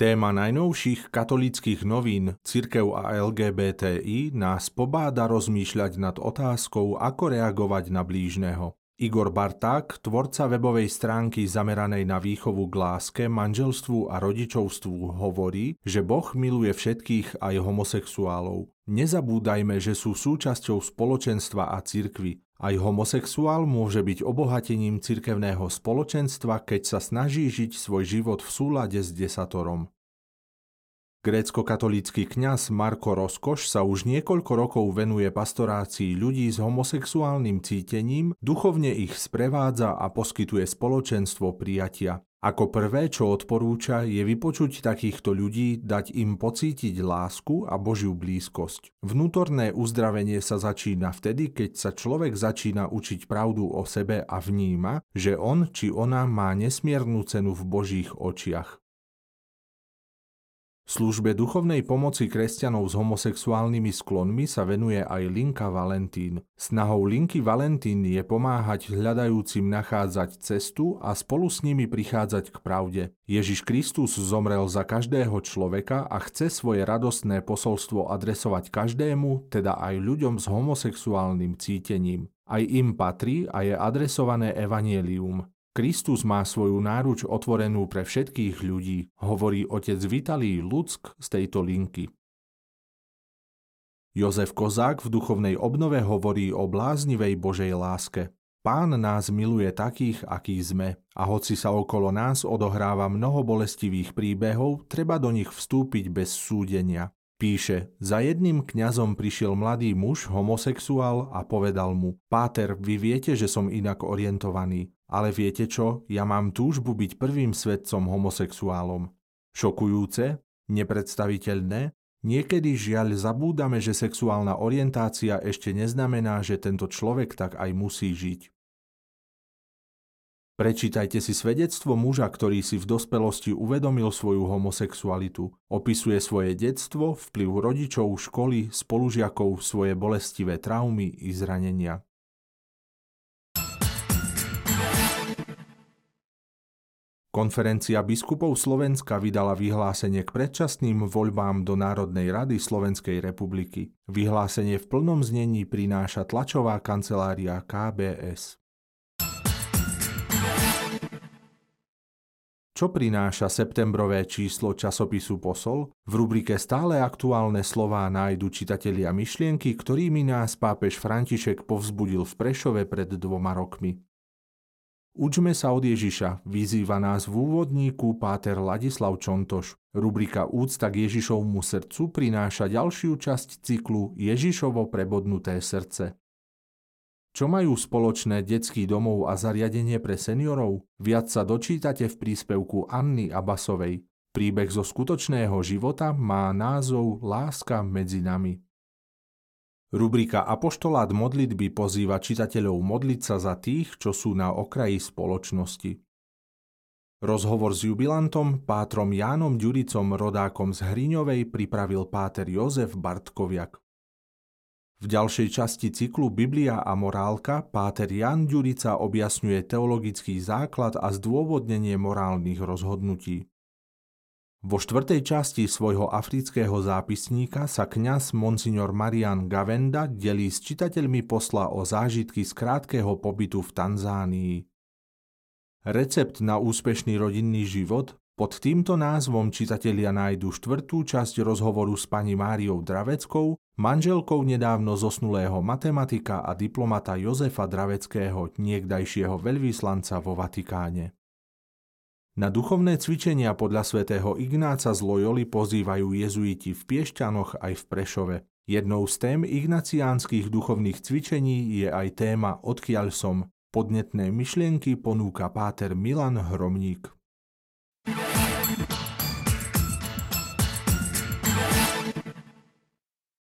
Téma najnovších katolických novín Cirkev a LGBTI nás pobáda rozmýšľať nad otázkou, ako reagovať na blížneho. Igor Barták, tvorca webovej stránky zameranej na výchovu k láske, manželstvu a rodičovstvu, hovorí, že Boh miluje všetkých aj homosexuálov. Nezabúdajme, že sú súčasťou spoločenstva a cirkvy. Aj homosexuál môže byť obohatením cirkevného spoločenstva, keď sa snaží žiť svoj život v súlade s desatorom. Grécko-katolícky kňaz Marko Rozkoš sa už niekoľko rokov venuje pastorácii ľudí s homosexuálnym cítením, duchovne ich sprevádza a poskytuje spoločenstvo prijatia. Ako prvé, čo odporúča, je vypočuť takýchto ľudí, dať im pocítiť lásku a Božiu blízkosť. Vnútorné uzdravenie sa začína vtedy, keď sa človek začína učiť pravdu o sebe a vníma, že on či ona má nesmiernu cenu v Božích očiach. Službe duchovnej pomoci kresťanov s homosexuálnymi sklonmi sa venuje aj Linka Valentín. Snahou Linky Valentín je pomáhať hľadajúcim nachádzať cestu a spolu s nimi prichádzať k pravde. Ježiš Kristus zomrel za každého človeka a chce svoje radostné posolstvo adresovať každému, teda aj ľuďom s homosexuálnym cítením. Aj im patrí a je adresované evanielium. Kristus má svoju náruč otvorenú pre všetkých ľudí, hovorí otec Vitalí Luck z tejto linky. Jozef Kozák v duchovnej obnove hovorí o bláznivej Božej láske. Pán nás miluje takých, akí sme, a hoci sa okolo nás odohráva mnoho bolestivých príbehov, treba do nich vstúpiť bez súdenia. Píše, za jedným kňazom prišiel mladý muž, homosexuál a povedal mu, Páter, vy viete, že som inak orientovaný. Ale viete čo, ja mám túžbu byť prvým svedcom homosexuálom. Šokujúce? Nepredstaviteľné? Niekedy žiaľ zabúdame, že sexuálna orientácia ešte neznamená, že tento človek tak aj musí žiť. Prečítajte si svedectvo muža, ktorý si v dospelosti uvedomil svoju homosexualitu. Opisuje svoje detstvo, vplyv rodičov, školy, spolužiakov, svoje bolestivé traumy i zranenia. Konferencia biskupov Slovenska vydala vyhlásenie k predčasným voľbám do Národnej rady Slovenskej republiky. Vyhlásenie v plnom znení prináša tlačová kancelária KBS. Čo prináša septembrové číslo časopisu Posol? V rubrike Stále aktuálne slová nájdu čitatelia myšlienky, ktorými nás pápež František povzbudil v Prešove pred dvoma rokmi. Učme sa od Ježiša, vyzýva nás v úvodníku páter Ladislav Čontoš. Rubrika Úcta k Ježišovmu srdcu prináša ďalšiu časť cyklu Ježišovo prebodnuté srdce. Čo majú spoločné detský domov a zariadenie pre seniorov? Viac sa dočítate v príspevku Anny Abasovej. Príbeh zo skutočného života má názov Láska medzi nami. Rubrika Apoštolát modlitby pozýva čitateľov modliť sa za tých, čo sú na okraji spoločnosti. Rozhovor s jubilantom, pátrom Jánom Ďuricom, rodákom z Hriňovej, pripravil páter Jozef Bartkoviak. V ďalšej časti cyklu Biblia a morálka páter Jan Ďurica objasňuje teologický základ a zdôvodnenie morálnych rozhodnutí. Vo štvrtej časti svojho afrického zápisníka sa kňaz Monsignor Marian Gavenda delí s čitateľmi posla o zážitky z krátkeho pobytu v Tanzánii. Recept na úspešný rodinný život pod týmto názvom čitatelia nájdu štvrtú časť rozhovoru s pani Máriou Draveckou, manželkou nedávno zosnulého matematika a diplomata Jozefa Draveckého, niekdajšieho veľvyslanca vo Vatikáne. Na duchovné cvičenia podľa svätého Ignáca z Loyoli pozývajú jezuiti v Piešťanoch aj v Prešove. Jednou z tém ignaciánskych duchovných cvičení je aj téma Odkiaľ som. Podnetné myšlienky ponúka páter Milan Hromník.